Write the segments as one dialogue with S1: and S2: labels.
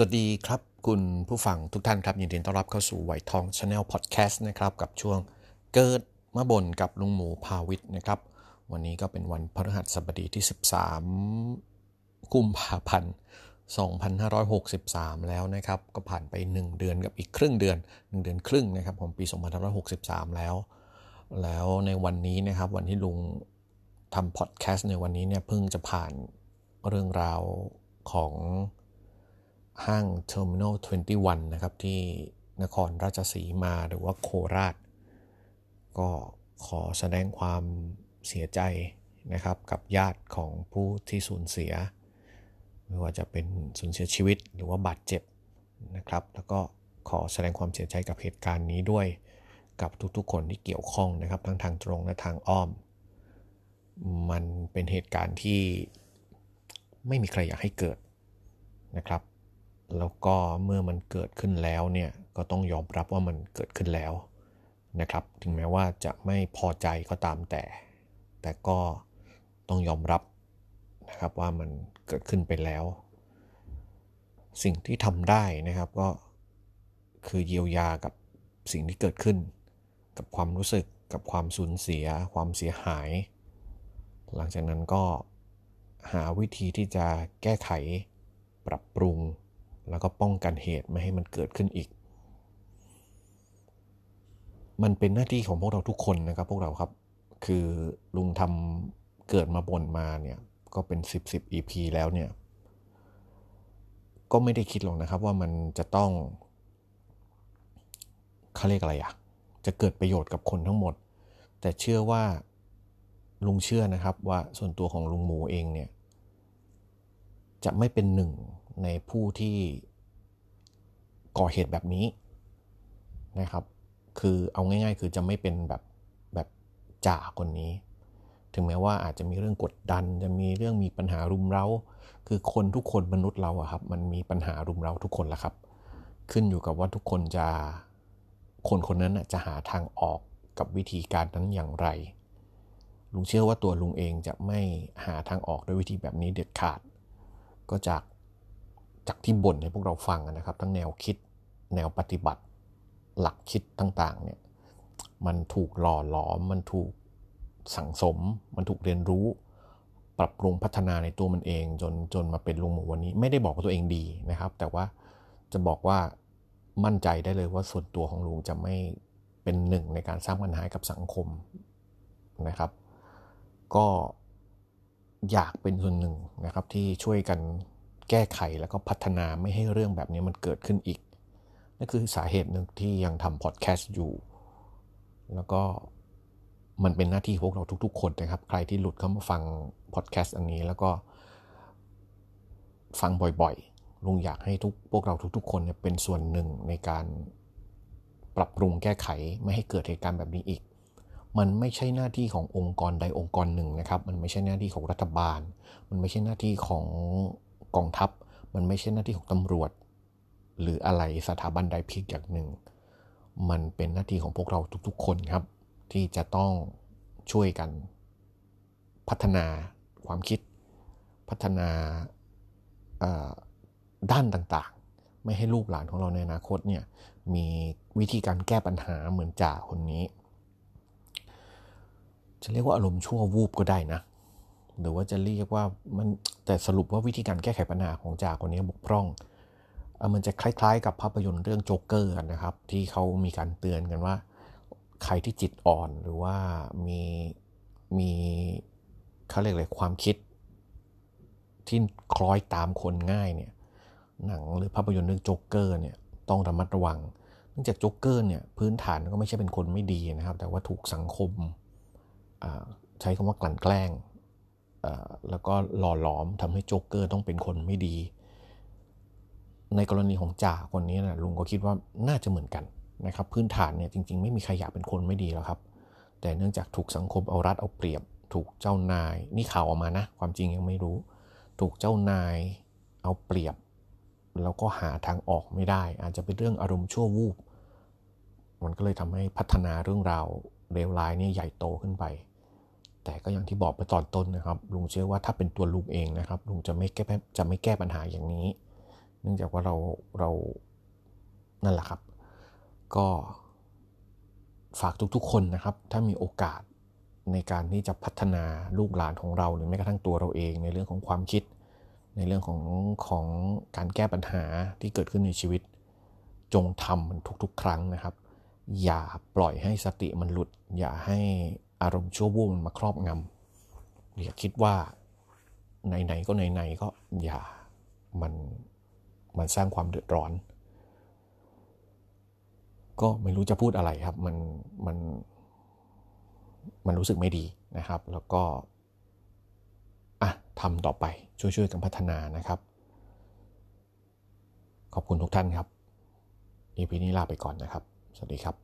S1: สวัสดีครับคุณผู้ฟังทุกท่านครับยินดีต้อนรับเข้าสู่ไหวทองชาแนลพอดแคสต์นะครับกับช่วงเกิดมาบนกับลุงหมูพาวิทย์นะครับ วันนี้ก็เป็นวันพฤหัสบดีที่ 13 กุมภาพันธ์ 2563 แล้วนะครับ ก็ผ่านไป 1 เดือนกับอีกครึ่งเดือน 1 เดือนครึ่งนะครับของปี 2563 แล้ว แล้วในวันนี้นะครับวันที่ลุงทำพอดแคสต์ในวันนี้เนี่ยเพิ่งจะผ่านเรื่องราวของ ห้าง Terminal 21 นะครับ ที่นครราชสีมาหรือว่าโคราช ก็ขอแสดงความเสียใจนะครับ กับญาติของผู้ที่สูญเสีย ไม่ว่าจะเป็นสูญเสียชีวิตหรือว่าบาดเจ็บนะครับ แล้วก็ขอแสดงความเสียใจกับเหตุการณ์นี้ด้วยกับทุกๆ คนที่เกี่ยวข้องนะครับ ทั้งทางตรงและทางอ้อม มันเป็นเหตุการณ์ที่ไม่มีใครอยากให้เกิดนะครับ แล้วก็เมื่อมันเกิดขึ้นแล้วเนี่ยก็ต้องยอมรับว่ามันเกิดขึ้นแล้วนะครับ ถึงแม้ว่าจะไม่พอใจก็ตามแต่ แต่ก็ต้องยอมรับนะครับว่ามันเกิดขึ้นไปแล้ว สิ่งที่ทำได้นะครับก็คือเยียวยากับสิ่งที่เกิดขึ้น กับความรู้สึกกับความสูญเสีย ความเสียหาย หลังจากนั้นก็หาวิธีที่จะแก้ไขปรับปรุง แล้วก็ป้องกันเหตุไม่ให้มันเกิดขึ้นอีก มันเป็นหน้าที่ของพวกเราทุกคนนะครับ พวกเราครับ คือลุงทำเกิดมาบนมาเนี่ยก็เป็น 10 10 EP แล้วเนี่ย ก็ไม่ได้คิดหรอกนะครับว่ามันจะต้องเขาเรียกอะไรอะจะเกิดประโยชน์กับคนทั้งหมด แต่เชื่อว่าลุงเชื่อนะครับว่าส่วนตัวของลุงหมูเองเนี่ย จะไม่เป็นหนึ่งในผู้ที่ ก่อเหตุแบบนี้นะครับ คือเอาง่าย ๆ คือจะไม่เป็นแบบแบบจ่าคนนี้ ถึงแม้ว่าอาจจะมีเรื่องกดดัน จะมีเรื่องมีปัญหารุมเร้า คือคนทุกคนมนุษย์เราอะครับ มันมีปัญหารุมเร้าทุกคนแหละครับ ขึ้นอยู่กับว่าทุกคนจะคนคนนั้นจะหาทางออกกับวิธีการนั้นอย่างไร ลุงเชื่อว่าตัวลุงเองจะไม่หาทางออกด้วยวิธีแบบนี้เด็ดขาด ก็จากจากที่บ่นให้พวกเราฟังนะครับ ทั้งแนวคิด แนวปฏิบัติหลักคิดต่างๆเนี่ยมันถูกหล่อหลอม มันถูกสั่งสม มันถูกเรียนรู้ ปรับปรุงพัฒนาในตัวมันเอง จนจนมาเป็นลุงหมูวันนี้ ไม่ได้บอกว่าตัวเองดีนะครับ แต่ว่าจะบอกว่ามั่นใจได้เลยว่าส่วนตัวของลุงจะไม่เป็นหนึ่งในการสร้างปัญหากับสังคมนะครับ ก็อยากเป็นส่วนหนึ่งนะครับที่ช่วยกันแก้ไขแล้วก็พัฒนาไม่ให้เรื่องแบบนี้มันเกิดขึ้นอีก นั่นคือสาเหตุหนึ่งที่ยังทำพอดแคสต์อยู่ แล้วก็มันเป็นหน้าที่พวกเราทุกๆ คนนะครับ ใครที่หลุดเข้ามาฟังพอดแคสต์อันนี้แล้วก็ ฟังบ่อยๆ ลุงอยากให้ทุกพวกเราทุกๆ คนเนี่ยเป็นส่วนหนึ่งในการปรับปรุงแก้ไขไม่ให้เกิดเหตุการณ์แบบนี้อีก มันไม่ใช่หน้าที่ขององค์กรใดองค์กรหนึ่งนะครับ มันไม่ใช่หน้าที่ของรัฐบาล มันไม่ใช่หน้าที่ของกองทัพ มันไม่ใช่หน้าที่ของตำรวจ หรืออะไรสถาบันใดเพียงอย่างหนึ่ง มันเป็นหน้าที่ของพวกเราทุกๆ คนครับ ที่จะต้องช่วยกันพัฒนาความคิดพัฒนาด้านต่างๆ ไม่ให้ลูกหลานของเราในอนาคตเนี่ยมีวิธีการแก้ปัญหาเหมือนจ่าคนนี้ จะเรียกว่าอารมณ์ชั่ววูบก็ได้นะ หรือว่าจะเรียกว่ามันแต่สรุปว่าวิธีการแก้ไขปัญหาของจ่าคนนี้บกพร่อง มันจะคล้ายๆ กับภาพยนตร์เรื่องโจ๊กเกอร์นะครับ ที่เขามีการเตือนกันว่า ใครที่จิตอ่อนหรือว่ามีมีเขาเรียกอะไรความคิด ที่คล้อยตามคนง่ายเนี่ยหนังหรือภาพยนตร์เรื่องโจ๊กเกอร์เนี่ยต้องระมัดระวัง เนื่องจากโจ๊กเกอร์เนี่ยพื้นฐานก็ไม่ใช่เป็นคนไม่ดีนะครับ แต่ว่าถูกสังคมใช้คำว่ากลั่นแกล้งแล้วก็หล่อหลอมทำให้โจ๊กเกอร์ต้องเป็นคนไม่ดี ในกรณีของจ่าคนนี้นะลุงก็คิดว่าน่าจะเหมือนกันนะครับ พื้นฐานเนี่ยจริง ๆ ไม่มีใครอยากเป็นคนไม่ดีแล้วครับ แต่เนื่องจากถูกสังคมเอารัดเอาเปรียบ ถูกเจ้านาย นี่ข่าวออกมานะ ความจริงยังไม่รู้ ถูกเจ้านายเอาเปรียบ แล้วก็หาทางออกไม่ได้ อาจจะเป็นเรื่องอารมณ์ชั่ววูบมันก็เลยทำให้พัฒนาเรื่องราวเลวร้ายนี่ใหญ่โตขึ้นไป แต่ก็อย่างที่บอกไปตอนต้นนะครับ ลุงเชื่อว่าถ้าเป็นตัวลุงเองนะครับ ลุงจะไม่แก้จะไม่แก้ปัญหาอย่างนี้ เนื่องจากว่าเราเรานั่นแหละครับ ก็ฝากทุกๆ คนนะครับ ถ้ามีโอกาสในการที่จะพัฒนาลูกหลานของเราหรือแม้กระทั่งตัวเราเองในเรื่องของความคิด ในเรื่องของของการแก้ปัญหาที่เกิดขึ้นในชีวิต จงทำมันทุกๆ ครั้งนะครับ อย่าปล่อยให้สติมันหลุด อย่าให้อารมณ์ชั่ววูบมันมาครอบงำอย่าคิดว่าไหนๆก็ไหนๆก็อย่ามัน มันสร้างความเดือดร้อน ก็ไม่รู้จะพูดอะไรครับ มันมันมันรู้สึกไม่ดีนะครับ แล้วก็อะทำต่อไปช่วยๆกันพัฒนานะครับ ขอบคุณทุกท่านครับ EP นี้ลาไปก่อนนะครับ สวัสดีครับ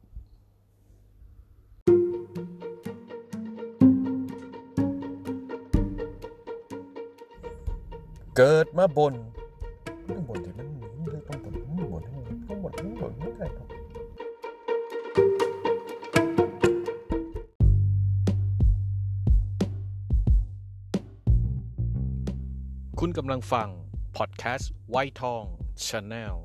S1: เกิดมาบน ต้องบนที่มันต้องบนต้องบนต้องบนต้องบนไม่ได้ครับคุณกำลังฟัง พอดแคสต์ไวทองชาแนล